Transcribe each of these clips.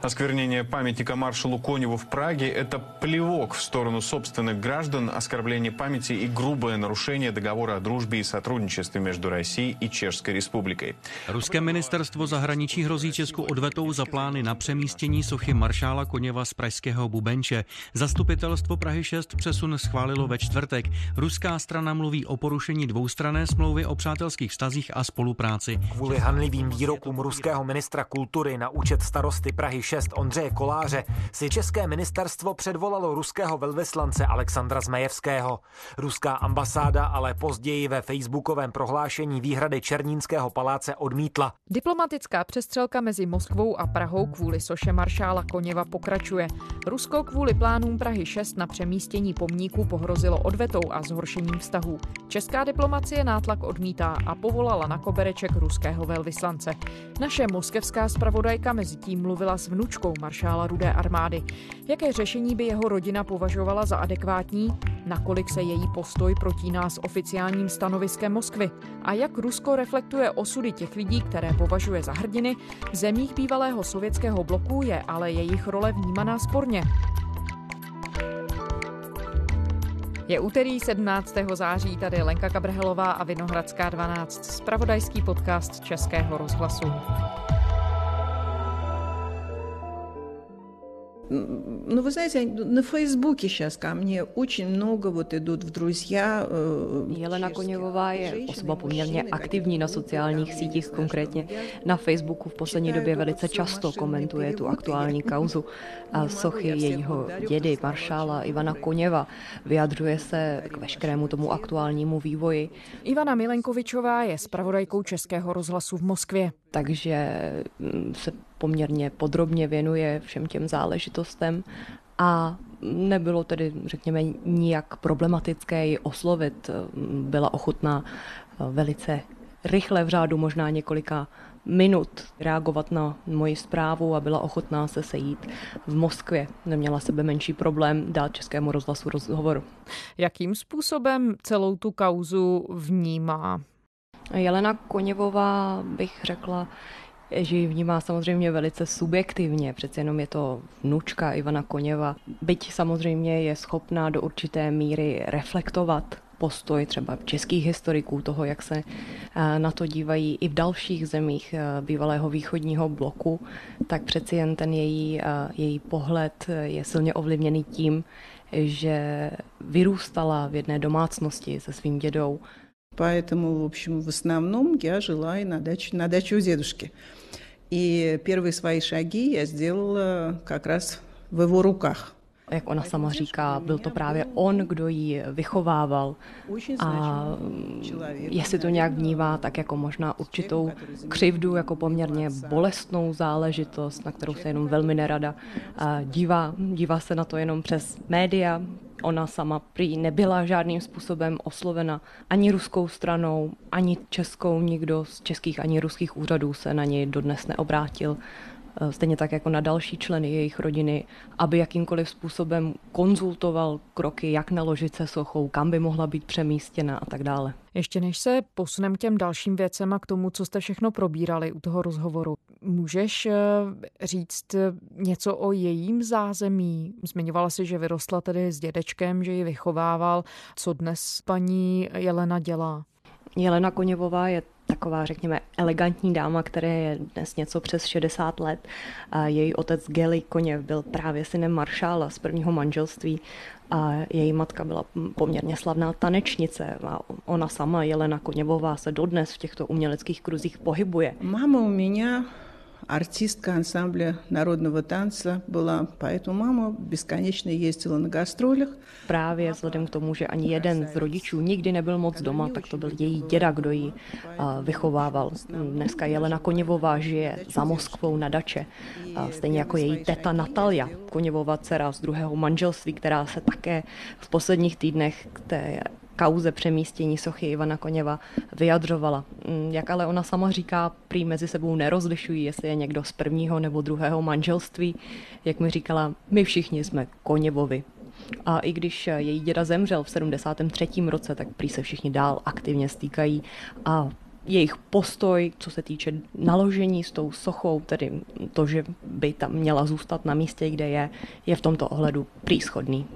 Осквернение памятника маршалу Коневу в Праге – это плевок в сторону собственных граждан, оскорбление памяти и грубое нарушение договора о дружбе и сотрудничестве между Россией и Чешской республикой. Ruské ministerstvo zahraničí hrozí Česku odvetou za plány na přemístění sochy maršála Koněva z pražského Bubenče. Zastupitelstvo Prahy 6 přesun schválilo ve čtvrtek. Ruská strana mluví o porušení dvoustrané smlouvy o přátelských vztazích a spolupráci. Kvůli hanlivým výrokům ruského ministra kultury na účet starosty Prahy 6 Ondřeje Koláře si české ministerstvo předvolalo ruského velvyslance Alexandra Zmejevského. Ruská ambasáda ale později ve facebookovém prohlášení výhrady Černínského paláce odmítla. Diplomatická přestřelka mezi Moskvou a Prahou kvůli soše maršála Koněva pokračuje. Rusko kvůli plánům Prahy 6 na přemístění pomníku pohrozilo odvetou a zhoršením vztahů. Česká diplomacie nátlak odmítá a povolala na kobereček ruského velvyslance. Naše moskevská zpravodajka mezi tím mluvila s vnučkou maršála Rudé armády. Jaké řešení by jeho rodina považovala za adekvátní? Nakolik se její postoj protíná s oficiálním stanoviskem Moskvy? A jak Rusko reflektuje osudy těch lidí, které považuje za hrdiny? V zemích bývalého sovětského bloku je ale jejich role vnímaná sporně. Je úterý 17. září, tady Lenka Kabrhelová a Vinohradská 12, spravodajský podcast Českého rozhlasu. Ну, вы знаете, на Фейсбуке сейчас ко мне очень много вот идут в друзья. Jelena Koněvová je osoba poměrně aktivní na sociálních sítích, konkrétně na Facebooku v poslední době velice často komentuje tu aktuální kauzu a sochy jejího dědy, maršála Ivana Koněva. Vyjadřuje se k veškerému tomu aktuálnímu vývoji. Ivana Milenkovičová je zpravodajkou Českého rozhlasu v Moskvě. Takže se poměrně podrobně věnuje všem těm záležitostem a nebylo tedy, řekněme, nijak problematické ji oslovit. Byla ochotná velice rychle v řádu možná několika minut reagovat na moji zprávu a byla ochotná se sejít v Moskvě. Neměla sebe menší problém dát Českému rozhlasu rozhovor. Jakým způsobem celou tu kauzu vnímá? Jelena Koněvová bych řekla, že ji vnímá samozřejmě velice subjektivně, přece jenom je to vnučka Ivana Koněva. Byť samozřejmě je schopná do určité míry reflektovat postoj třeba českých historiků, toho, jak se na to dívají i v dalších zemích bývalého východního bloku, tak přeci jen ten její, její pohled je silně ovlivněný tím, že vyrůstala v jedné domácnosti se svým dědou. Поэтому, в общем, в основном я жила и на даче, на даче у дедушки. И первые свои шаги я сделала как раз в его руках. Jak ona sama říká, byl to právě on, kdo ji vychovával. A jestli to nějak vnívá, tak jako možná určitou křivdu, jako poměrně bolestnou záležitost, na kterou se jenom velmi nerada dívá. Dívá se na to jenom přes média, Ona sama prý nebyla žádným způsobem oslovena ani ruskou stranou, ani českou, nikdo z českých ani ruských úřadů se na něj dodnes neobrátil stejně tak jako na další členy jejich rodiny, aby jakýmkoliv způsobem konzultoval kroky, jak naložit se sochou, kam by mohla být přemístěna a tak dále. Ještě než se posunem k těm dalším věcem a k tomu, co jste všechno probírali u toho rozhovoru, můžeš říct něco o jejím zázemí? Zmiňovala si, že vyrostla tedy s dědečkem, že ji vychovával. Co dnes paní Jelena dělá? Jelena Koněvová je taková, řekněme, elegantní dáma, které je dnes něco přes 60 let. Její otec Geli Koněv byl právě synem maršála z prvního manželství a její matka byla poměrně slavná tanečnice a ona sama, Jelena Koněvová, se dodnes v těchto uměleckých kruzích pohybuje. Mama u mě артистка ансамбля народного танца была, поэтому мама бесконечно ездила на гастролях. Právě vzhledem k tomu, že ani jeden z rodičů nikdy nebyl moc doma, tak to byl její děda, kdo ji vychovával. Dneska Jelena Koněvová žije za Moskvou na dače, stejně jako její teta Natalia, Koněvová dcera z druhého manželství, která se také v posledních týdnech k té kauze přemístění sochy Ivana Koněva vyjadřovala. Mm, jak ale ona sama říká, prý mezi sebou nerozlišují, jestli je někdo z prvního nebo druhého manželství. Jak mi říkala, my všichni jsme Koněvovi. A i když její děda zemřel v 73. roce, tak prý se všichni dál aktivně stýkají a jejich postoj, co se týče naložení s tou sochou, tedy to, že by tam měla zůstat na místě, kde je, je v tomto ohledu příschodný.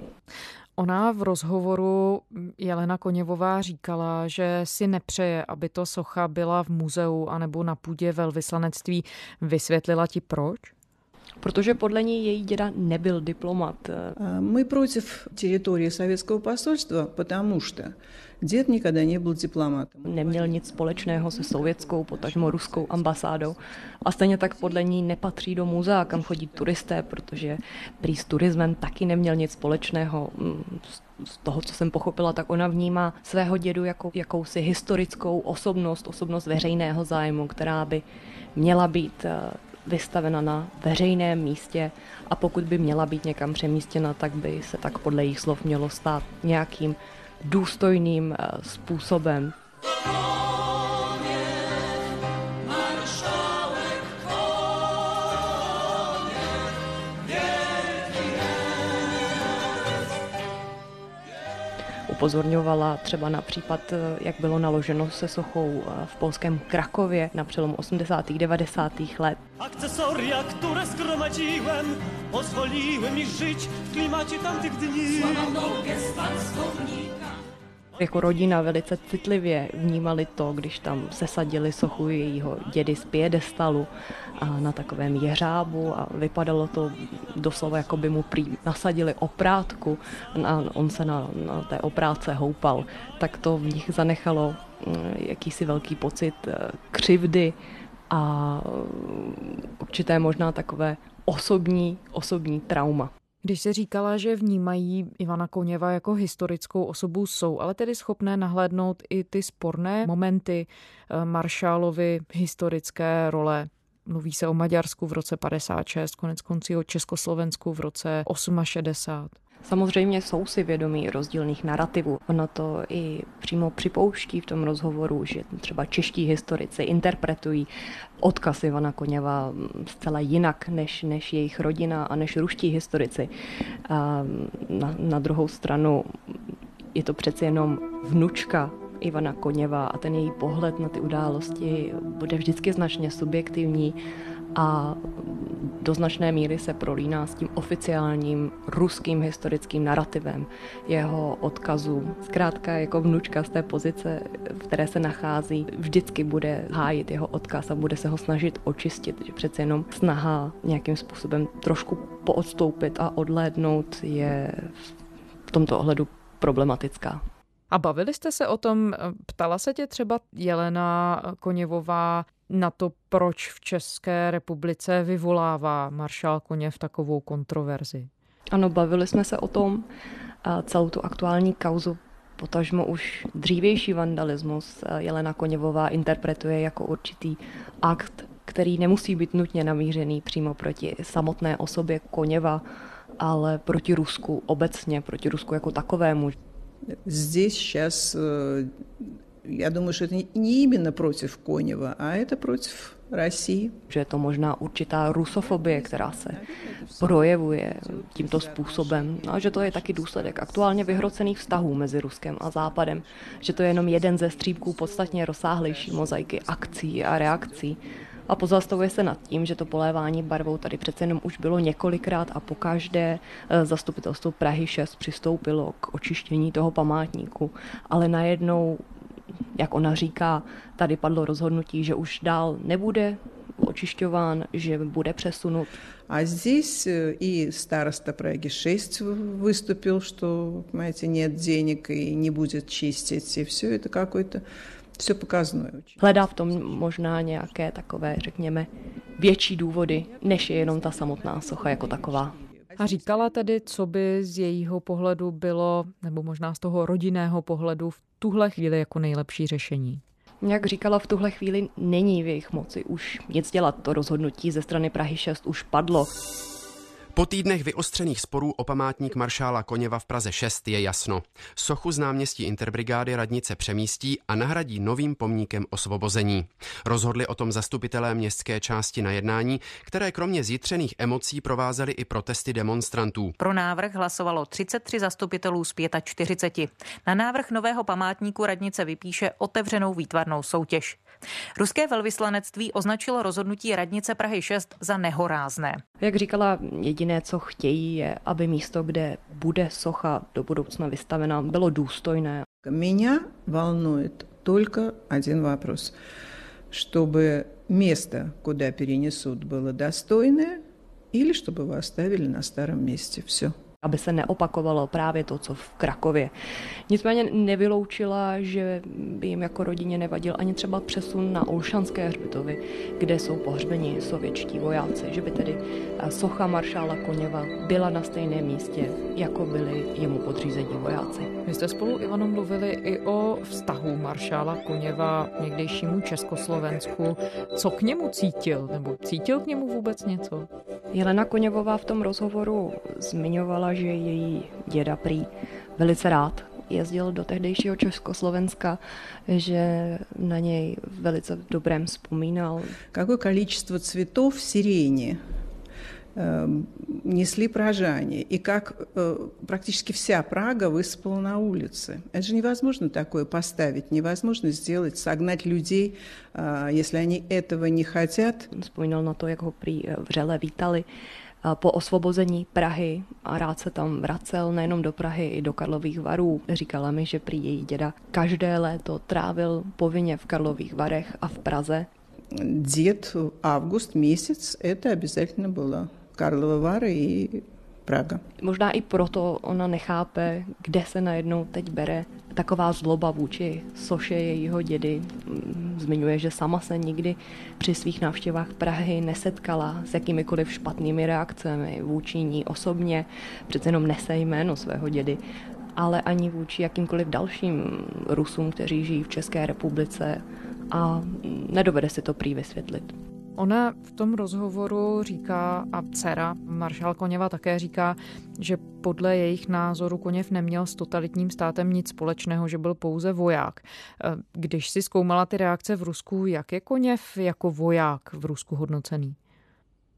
Ona v rozhovoru Jelena Koněvová říkala, že si nepřeje, aby to socha byla v muzeu anebo na půdě velvyslanectví. Vysvětlila ti proč? Protože podle ní její děda nebyl diplomat. My proti teritorii sovětského posolstva, потому что Děd nikdy nebyl diplomatem. Neměl nic společného se sovětskou, potažmo ruskou ambasádou. A stejně tak podle ní nepatří do muzea, kam chodí turisté, protože prý s turismem taky neměl nic společného. Mm, z toho, co jsem pochopila, tak ona vnímá svého dědu jako jakousi historickou osobnost, osobnost veřejného zájmu, která by měla být eh, vystavena na veřejném místě a pokud by měla být někam přemístěna, tak by se tak podle jejich slov mělo stát nějakým důstojným eh, způsobem. Upozorňovala třeba na případ, eh, jak bylo naloženo se sochou eh, v polském Krakově na přelomu 80. 90. let. Akcesoria, které skromadziłem, pozwoliły mi żyć w klimacie tamtych dni. Sławną jako rodina velice citlivě vnímali to, když tam sesadili sochu jejího dědy z piedestalu a na takovém jeřábu a vypadalo to doslova, jako by mu prý nasadili oprátku a on se na, na té oprátce houpal. Tak to v nich zanechalo mm, jakýsi velký pocit eh, křivdy a určité možná takové osobní, osobní trauma. Když se říkala, že vnímají Ivana Koněva jako historickou osobu, jsou ale tedy schopné nahlédnout i ty sporné momenty eh, Maršálovy historické role. Mluví se o Maďarsku v roce 56, konec koncí o Československu v roce 68. Samozřejmě jsou si vědomí rozdílných narrativů. Ono to i přímo připouští v tom rozhovoru, že třeba čeští historici interpretují odkaz Ivana Koněva zcela jinak než, než jejich rodina a než ruští historici. A na, na druhou stranu je to přeci jenom vnučka Ivana Koněva a ten její pohled na ty události bude vždycky značně subjektivní a do značné míry se prolíná s tím oficiálním ruským historickým narrativem jeho odkazu. Zkrátka jako vnučka z té pozice, v které se nachází, vždycky bude hájit jeho odkaz a bude se ho snažit očistit, že přece jenom snaha nějakým způsobem trošku poodstoupit a odlédnout je v tomto ohledu problematická. A bavili jste se o tom, ptala se tě třeba Jelena Koněvová na to, proč v České republice vyvolává maršál Koněv takovou kontroverzi? Ano, bavili jsme se o tom. A celou tu aktuální kauzu potažmo už dřívější vandalismus Jelena Koněvová interpretuje jako určitý akt, který nemusí být nutně namířený přímo proti samotné osobě Koněva, ale proti Rusku obecně, proti Rusku jako takovému Здесь сейчас, э, я думаю, что это не именно против Конева, а это против России. Že je to možná určitá rusofobie, která se projevuje tímto způsobem a že to je taky důsledek aktuálně vyhrocených vztahů mezi Ruskem a Západem, že to je jenom jeden ze střípků podstatně rozsáhlejší mozaiky akcí a reakcí a pozastavuje se nad tím, že to polévání barvou tady přece jenom už bylo několikrát a pokaždé eh, zastupitelstvo Prahy 6 přistoupilo k očištění toho památníku, ale najednou jak ona říká, tady padlo rozhodnutí, že už dál nebude očišťován, že bude přesunut. A здесь э, и староста Праги 6 выступил, что, понимаете, нет денег и не будет чистить, и все это какой-то все показано. Hledá v tom možná nějaké takové, řekněme, větší důvody, než je jenom ta samotná socha jako taková. A říkala tedy, co by z jejího pohledu bylo, nebo možná z toho rodinného pohledu v tuhle chvíli jako nejlepší řešení? Jak říkala, v tuhle chvíli není v jejich moci už nic dělat. To rozhodnutí ze strany Prahy 6 už padlo. Po týdnech vyostřených sporů o památník maršála Koněva v Praze 6 je jasno. Sochu z náměstí Interbrigády radnice přemístí a nahradí novým pomníkem osvobození. Rozhodli o tom zastupitelé městské části na jednání, které kromě zjitřených emocí provázely i protesty demonstrantů. Pro návrh hlasovalo 33 zastupitelů z 45. Na návrh nového památníku radnice vypíše otevřenou výtvarnou soutěž. Ruské velvyslanectví označilo rozhodnutí radnice Prahy 6 za nehorázné. Jak říkala, jediné, co chtějí, je, aby místo, kde bude socha do budoucna vystavena, bylo důstojné. Меня волнует только один вопрос. Чтобы место, куда перенесут, было достойное, или чтобы вы оставили на старом месте. Все aby se neopakovalo právě to, co v Krakově. Nicméně nevyloučila, že by jim jako rodině nevadil ani třeba přesun na Olšanské hřbitovy, kde jsou pohřbeni sovětští vojáci, že by tedy eh, socha maršála Koněva byla na stejném místě, jako byli jemu podřízení vojáci. Vy jste spolu, Ivano, mluvili i o vztahu maršála Koněva někdejšímu Československu. Co k němu cítil, nebo cítil k němu vůbec něco? Jelena Koněvová v tom rozhovoru zmiňovala, že její děda prý velice rád jezdil do tehdejšího Československa, že na něj velice dobrém vzpomínal. Какое количество цветов в сирене несли пражане, и как практически вся Прага высыпала на улице. Это же невозможно такое поставить, невозможно сделать, согнать людей, если они этого не хотят. Вспоминал на то, jak ho prý vřele vítali po osvobození Prahy a rád se tam vracel nejenom do Prahy, i do Karlových varů. Říkala mi, že prý její děda každé léto trávil povinně v Karlových varech a v Praze. Дед август месяц, это обязательно было Karlova Vary i Praga. Možná i proto ona nechápe, kde se najednou teď bere taková zloba vůči soše jejího dědy. Zmiňuje, že sama se nikdy při svých návštěvách Prahy nesetkala s jakýmikoliv špatnými reakcemi vůči ní osobně, přece jenom nese jméno svého dědy, ale ani vůči jakýmkoliv dalším Rusům, kteří žijí v České republice a nedovede si to prý vysvětlit. Ona v tom rozhovoru říká, a dcera maršál Koněva také říká, že podle jejich názoru Koněv neměl s totalitním státem nic společného, že byl pouze voják. E, když si zkoumala ty reakce v Rusku, jak je Koněv jako voják v Rusku hodnocený?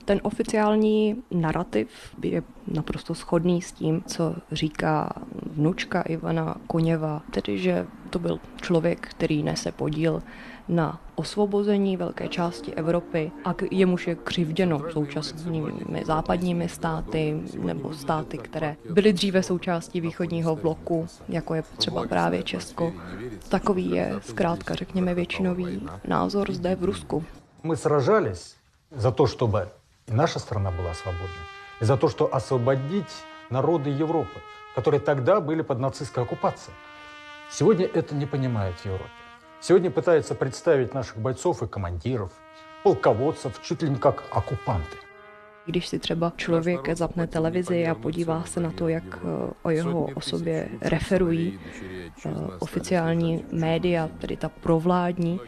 Ten oficiální narrativ je naprosto shodný s tím, co říká vnučka Ivana Koněva, tedy že to byl člověk, který nese podíl na osvobození velké části Evropy a k jemuž je křivděno současnými západními státy nebo státy, které byly dříve součástí východního bloku, jako je třeba právě Česko. Takový je zkrátka, řekněme, většinový názor zde v Rusku. My sražались za to, чтобы и наша страна была свободной, и за то, что освободить народы Европы, которые тогда были под нацистской оккупацией. Сегодня это не понимают в Европе. Сегодня пытаются представить наших бойцов и командиров, полководцев чуть ли не как оккупанты. Když si třeba člověk zapne televizi a podívá se na to, jak eh, o jeho osobě referují eh, oficiální média, tedy ta provládní,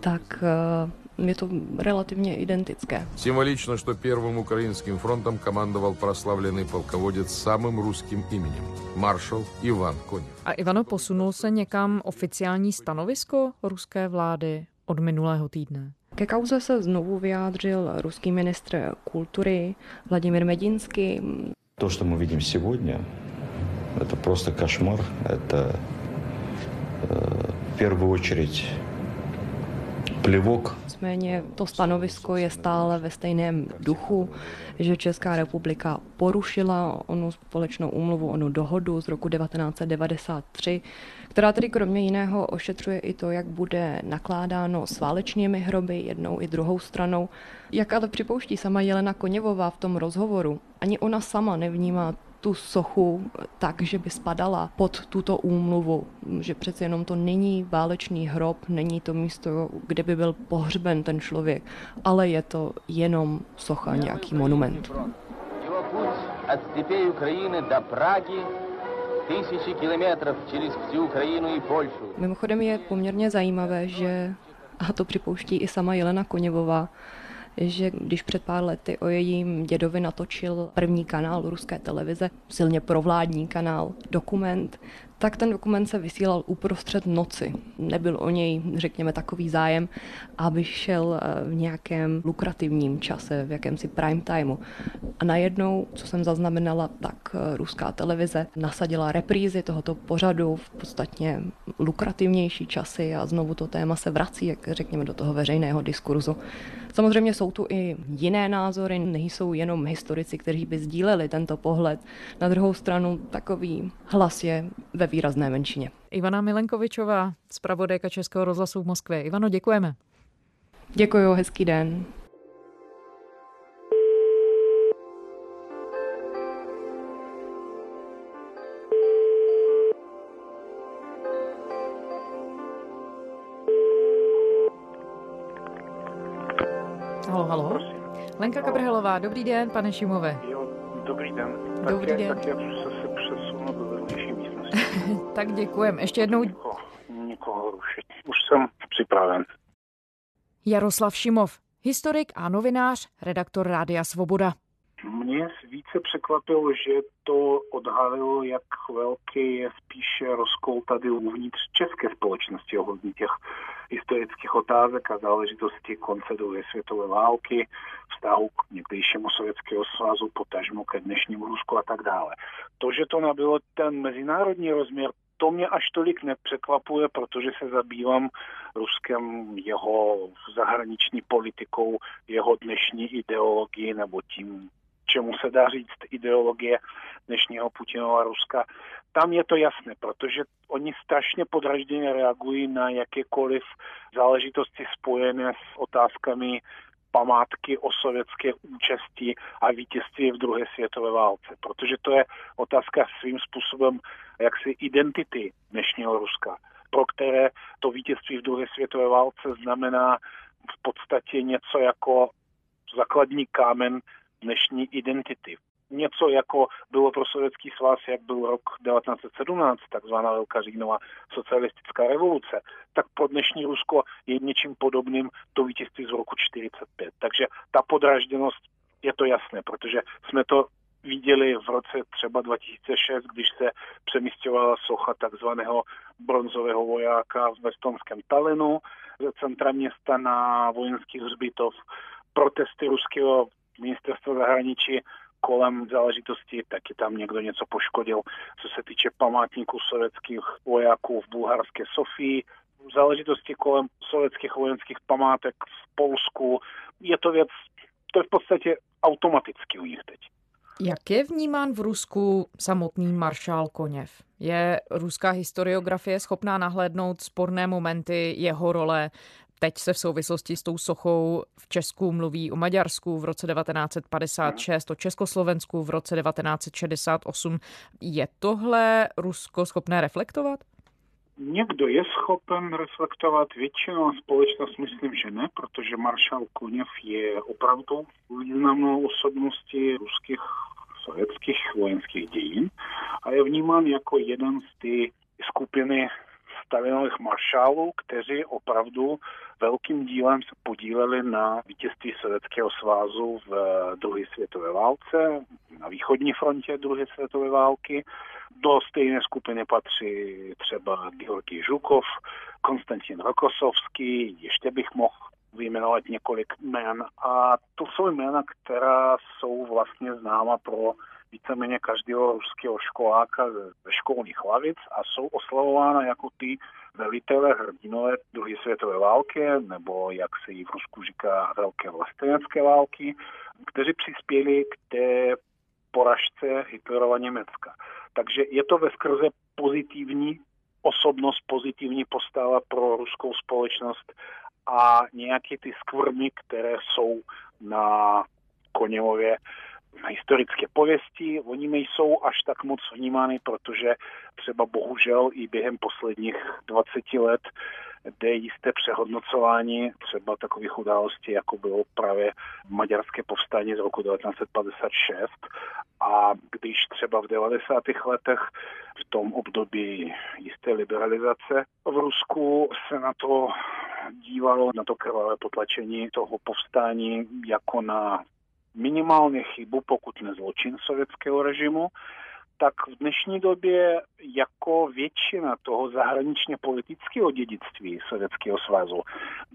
tak eh, je to relativně identické. Symbolično, že prvním ukrajinským frontem komandoval proslavlený polkovodec s samým ruským imenem, maršal Ivan Koněv. A Ivano, posunul se někam oficiální stanovisko ruské vlády od minulého týdne? Ke kauze se znovu vyjádřil ruský ministr kultury Vladimir Medinský. To, co my vidíme сегодня, это просто кошмар. Это э, в первую очередь плевок Nicméně to stanovisko je stále ve stejném duchu, že Česká republika porušila onu společnou úmluvu, onu dohodu z roku 1993, která tedy kromě jiného ošetřuje i to, jak bude nakládáno s válečnými hroby jednou i druhou stranou. Jak ale připouští sama Jelena Koněvová v tom rozhovoru, ani ona sama nevnímá tu sochu tak, že by spadala pod tuto úmluvu, že přece jenom to není válečný hrob, není to místo, kde by byl pohřben ten člověk, ale je to jenom socha, nějaký monument. Od stepей Ukrajiny do Prahy tisíci kilometrů через всю Ukrajinu i Polšu. Mimochodem je poměrně zajímavé, že, a to připouští i sama Jelena Koněvová, že když před pár lety o jejím dědovi natočil první kanál ruské televize, silně provládní kanál, dokument, tak ten dokument se vysílal uprostřed noci. Nebyl o něj, řekněme, takový zájem, aby šel eh, v nějakém lukrativním čase, v jakémsi prime timeu. A najednou, co jsem zaznamenala, tak eh, ruská televize nasadila reprízy tohoto pořadu v podstatně lukrativnější časy a znovu to téma se vrací, jak řekněme, do toho veřejného diskurzu. Samozřejmě jsou tu i jiné názory, nejsou jenom historici, kteří by sdíleli tento pohled. Na druhou stranu takový hlas je ve výrazné menšině. Ivana Milenkovičová, zpravodajka Českého rozhlasu v Moskvě. Ivano, děkujeme. Děkuji, hezký den. Halo, halo. Lenka Kabrhelová, dobrý den, pane Šimové. Jo, dobrý den. Dobrý tak, den. Tak já se, tak děkujem. Ještě jednou Nikoho, nikoho rušit. Už jsem připraven. Jaroslav Šimov, historik a novinář, redaktor Rádia Svoboda. Mě více překvapilo, že to odhalilo, jak velký je spíše rozkol tady uvnitř české společnosti ohledně těch historických otázek a záležitostí konce druhé světové války, vztahu k někdejšímu Sovětského svazu, potažmo ke dnešnímu Rusku a tak dále. To, že to nabilo ten mezinárodní rozměr, to mě až tolik nepřekvapuje, protože se zabývám Ruskem, jeho zahraniční politikou, jeho dnešní ideologii nebo tím, čemu se dá říct ideologie dnešního Putinova Ruska. Tam je to jasné, protože oni strašně podražděně reagují na jakékoliv záležitosti spojené s otázkami památky o sovětské účasti a vítězství v druhé světové válce. Protože to je otázka svým způsobem jaksi identity dnešního Ruska, pro které to vítězství v druhé světové válce znamená v podstatě něco jako základní kámen dnešní identity. Něco jako bylo pro Sovětský svaz, jak byl rok 1917, takzvaná Velká říjnová socialistická revoluce, tak pro dnešní Rusko je něčím podobným to vítězství z roku 1945. Takže ta podražděnost je to jasné, protože jsme to viděli v roce třeba 2006, když se přemístěvala socha takzvaného bronzového vojáka v estonském Talinu ze centra města na vojenský hřbitov. Protesty ruského ministerstva zahraničí kolem záležitosti, taky tam někdo něco poškodil, co se týče památníků sovětských vojáků v bulharské Sofii, záležitosti kolem sovětských vojenských památek v Polsku. Je to věc, to je v podstatě automaticky u nich teď. Jak je vnímán v Rusku samotný maršál Koněv? Je ruská historiografie schopná nahlédnout sporné momenty jeho role Teď se v souvislosti s tou sochou v Česku mluví o Maďarsku v roce 1956, o Československu v roce 1968. Je tohle Rusko schopné reflektovat? Někdo je schopen reflektovat, většinou společnost myslím, že ne, protože maršál Koněv je opravdu významnou osobností ruských sovětských vojenských dějin a je vnímán jako jeden z té skupiny Stalinových maršálů, kteří opravdu velkým dílem se podíleli na vítězství Sovětského svazu v druhé světové válce, na východní frontě druhé světové války. Do stejné skupiny patří třeba Georgij Žukov, Konstantin Rokosovský, ještě bych mohl vyjmenovat několik jmén. A to jsou jména, která jsou vlastně známa pro víceméně každého ruského školáka ze školních lavic a jsou oslavována jako ty velitele hrdinové druhé světové války, nebo jak se jí v Rusku říká velké vlastenecké války, kteří přispěli k té poražce Hitlerova Německa. Takže je to ve skrze pozitivní osobnost, pozitivní postava pro ruskou společnost a nějaké ty skvrny, které jsou na Koněvově, historické pověsti. Oni nejsou až tak moc vnímány, protože třeba bohužel i během posledních 20 let jde jisté přehodnocování třeba takových událostí, jako bylo právě maďarské povstání z roku 1956 a když třeba v 90. letech v tom období jisté liberalizace v Rusku se na to dívalo, na to krvavé potlačení toho povstání jako na minimálně chybu, pokud ne zločin sovětského režimu, tak v dnešní době jako většina toho zahraničně politického dědictví Sovětského svazu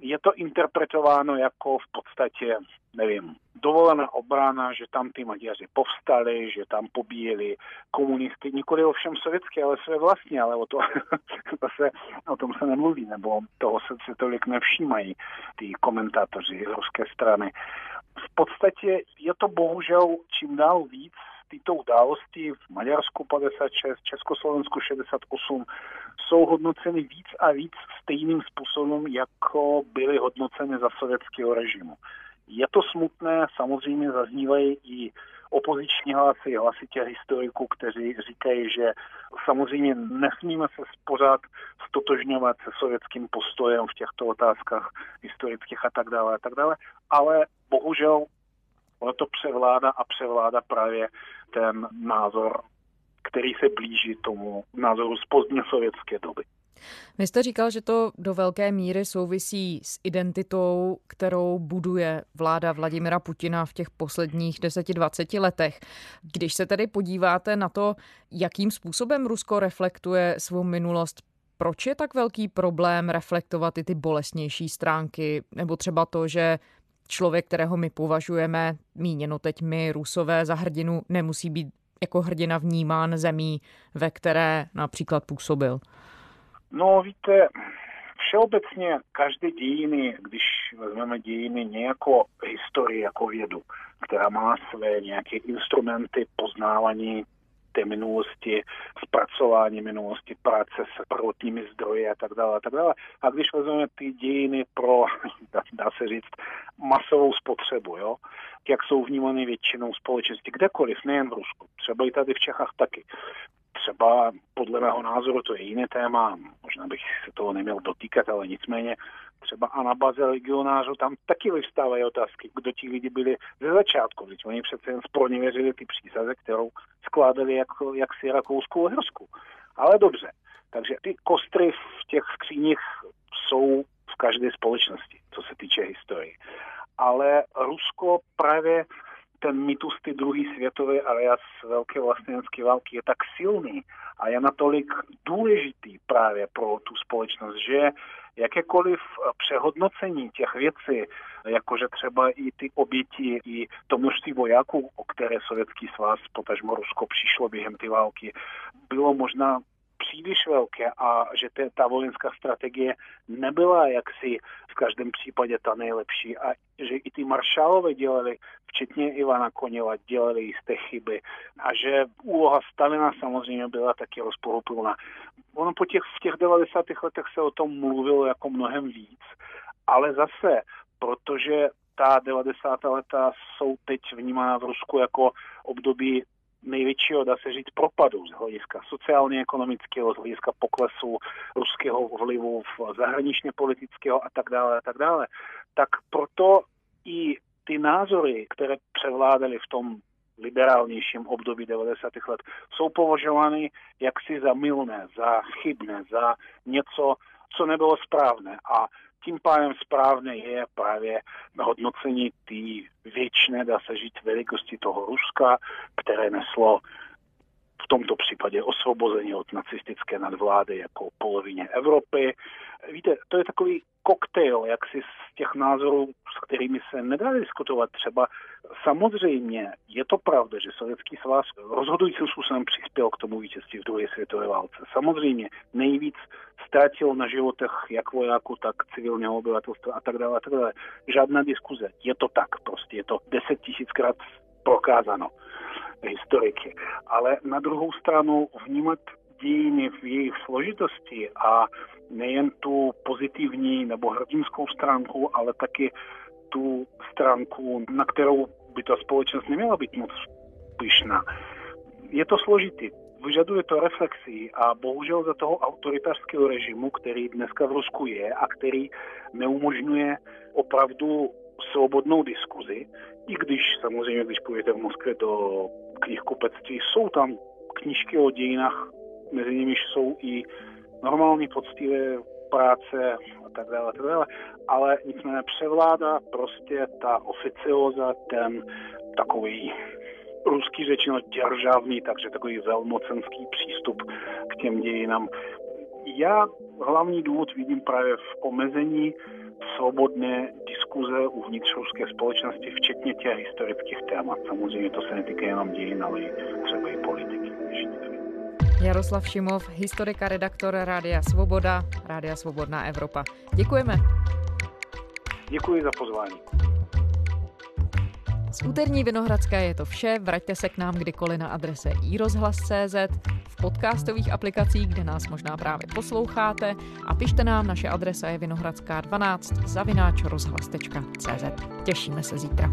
je to interpretováno jako v podstatě, nevím, dovolená obrana, že tam ty Maďaři povstali, že tam pobíjeli komunisty, nikoli ovšem sovětské, ale své vlastní, ale o, to, se, o tom se nemluví, nebo toho se, se tolik nevšímají ty komentátoři ruské strany. V podstatě je to bohužel čím dál víc tyto události v Maďarsku 56, Československu 68 jsou hodnoceny víc a víc stejným způsobem, jako byly hodnoceny za sovětského režimu. Je to smutné, samozřejmě zaznívají i opoziční hlasy, hlasy těch historiků, kteří říkají, že samozřejmě nesmíme se pořád stotožňovat se sovětským postojem v těchto otázkách historických a tak dále a tak dále, ale bohužel ono to převládá a převládá právě ten názor, který se blíží tomu názoru z pozdně sovětské doby. Vy jste říkal, že to do velké míry souvisí s identitou, kterou buduje vláda Vladimira Putina v těch posledních 10-20 letech. Když se tedy podíváte na to, jakým způsobem Rusko reflektuje svou minulost, proč je tak velký problém reflektovat i ty bolestnější stránky, nebo třeba to, že člověk, kterého my považujeme, míněno teď my, Rusové, za hrdinu, nemusí být jako hrdina vnímán zemí, ve které například působil? No víte, všeobecně každé dějiny, když vezmeme dějiny nějakou historii jako vědu, která má své nějaké instrumenty poznávání té minulosti, zpracování minulosti, práce s prvotními zdroji a tak dále a tak dále. A když vezmeme ty dějiny pro, dá, dá se říct, masovou spotřebu, jo, jak jsou vnímány většinou společnosti, kdekoliv, nejen v Rusku, třeba i tady v Čechách taky. Třeba podle mého názoru to je jiné téma, možná bych se toho neměl dotýkat, ale nicméně třeba a na baze legionářů tam taky vyvstávají otázky, kdo ti lidi byli ze začátku, když oni přece jen sporně věřili ty přísaze, kterou skládali jako, jak si Rakouskou Hrsku. Ale dobře, takže ty kostry v těch skříních jsou v každé společnosti, co se týče historie. Ale Rusko právě ten mýtus ty druhý světové alias velké vlastenecké války je tak silný a je natolik důležitý právě pro tu společnost, že jakékoliv přehodnocení těch věcí, jakože třeba i ty oběti, i to množství vojáků, o které Sovětský svaz, potažmo Rusko přišlo během ty války, bylo možná příliš velké a že te, ta vojenská strategie nebyla jaksi v každém případě ta nejlepší a že i ty maršálové dělali, včetně Ivana Koněva, dělali jisté chyby a že úloha Stalina samozřejmě byla taky rozporuplná. Ono po těch, v těch 90. letech se o tom mluvilo jako mnohem víc, ale zase, protože ta 90. leta jsou teď vnímána v Rusku jako období největšího, dá se říct, propadu z hlediska sociálně-ekonomického, z hlediska poklesu ruského vlivu v zahraničně politického a tak dále a tak dále, tak proto i ty názory, které převládaly v tom liberálnějším období 90. let, jsou považovány jaksi za milné, za chybné, za něco, co nebylo správné. A tím pádem správné je právě hodnocení té věčné, dá se říct, velikosti toho Ruska, které neslo v tomto případě osvobození od nacistické nadvlády jako polovině Evropy. Víte, to je takový koktejl, jak si z těch názorů, s kterými se nedá diskutovat. Třeba samozřejmě je to pravda, že Sovětský svaz rozhodujícím způsobem přispěl k tomu vítězství v druhé světové válce. Samozřejmě nejvíc ztratil na životech jak vojáků, tak civilního obyvatelstva a tak dále a tak dále. Žádná diskuze. Je to tak prostě. Je to deset tisíckrát prokázáno historiky. Ale na druhou stranu vnímat dějiny v jejich složitosti a nejen tu pozitivní nebo hrdinskou stránku, ale taky tu stránku, na kterou by ta společnost neměla být moc pyšná. Je to složitý, vyžaduje to reflexii a bohužel za toho autoritářského režimu, který dneska v Rusku je a který neumožňuje opravdu svobodnou diskuzi, i když samozřejmě, když půjdete v Moskvě do knihkupectví, jsou tam knížky o dějinách, mezi nimi jsou i normální poctivé práce a tak dále, tak dále, ale nicméně převládá prostě ta oficioza, ten takový rusky řečeno državný, takže takový velmocenský přístup k těm dějinám. Já hlavní důvod vidím právě v omezení svobodné diskuze uvnitř ruské společnosti, včetně těch historických témat. Samozřejmě to se netýká jenom dějin, ale i. Jaroslav Šimov, historika, redaktor Rádia Svoboda, Rádia Svobodná Evropa. Děkujeme. Děkuji za pozvání. Z úterní Vinohradské je to vše. Vraťte se k nám kdykoliv na adrese iRozhlas.cz, v podcastových aplikacích, kde nás možná právě posloucháte a pište nám, naše adresa je vinohradská12 zavináč rozhlas.cz. Těšíme se zítra.